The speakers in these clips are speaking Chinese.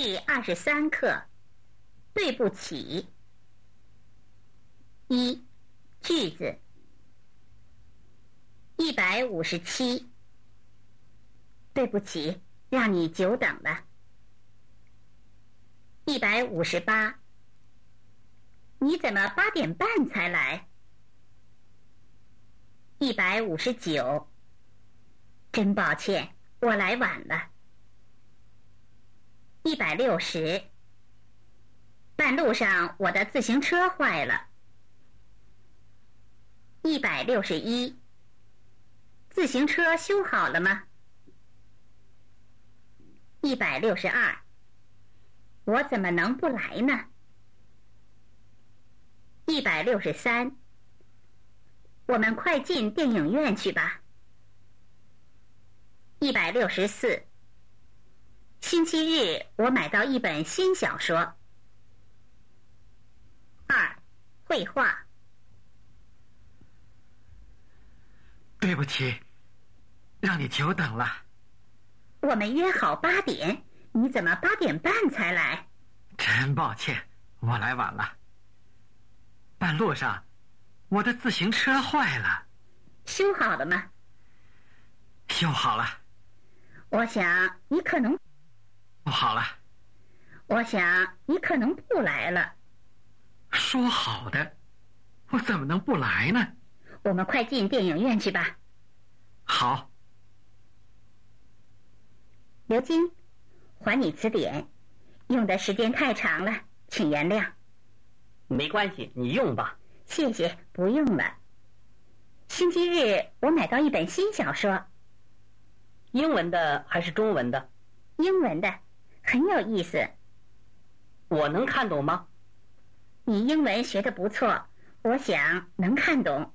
第二十三课，对不起。一句子，一百五十七。对不起，让你久等了。一百五十八，你怎么八点半才来？一百五十九，真抱歉，我来晚了。一百六十，半路上我的自行车坏了。一百六十一，自行车修好了吗？一百六十二，我怎么能不来呢？一百六十三，我们快进电影院去吧。一百六十四，星期日我买到一本新小说。二，绘画。对不起，让你久等了。我们约好八点，你怎么八点半才来？真抱歉，我来晚了。半路上，我的自行车坏了。修好了吗？修好了。我想你可能不好了。我想你可能不来了。说好的，我怎么能不来呢？我们快进电影院去吧。好。刘金，还你词典，用的时间太长了，请原谅。没关系，你用吧。谢谢，不用了。星期日我买到一本新小说。英文的还是中文的？英文的，很有意思。我能看懂吗？你英文学的不错，我想能看懂。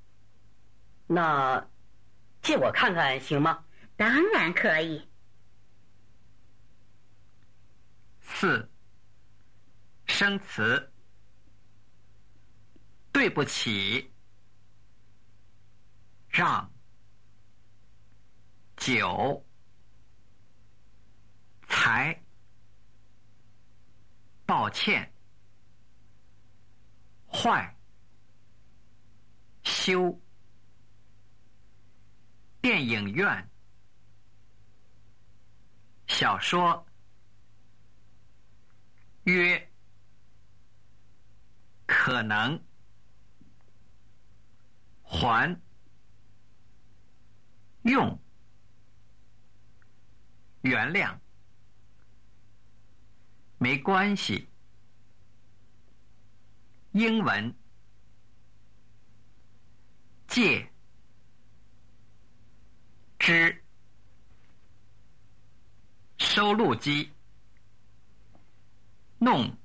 那，借我看看行吗？当然可以。四，生词。对不起，让，九，才，抱歉，坏，修，电影院，小说。约，可能，还，用，原谅，没关系，英文，借，之，收录机。弄。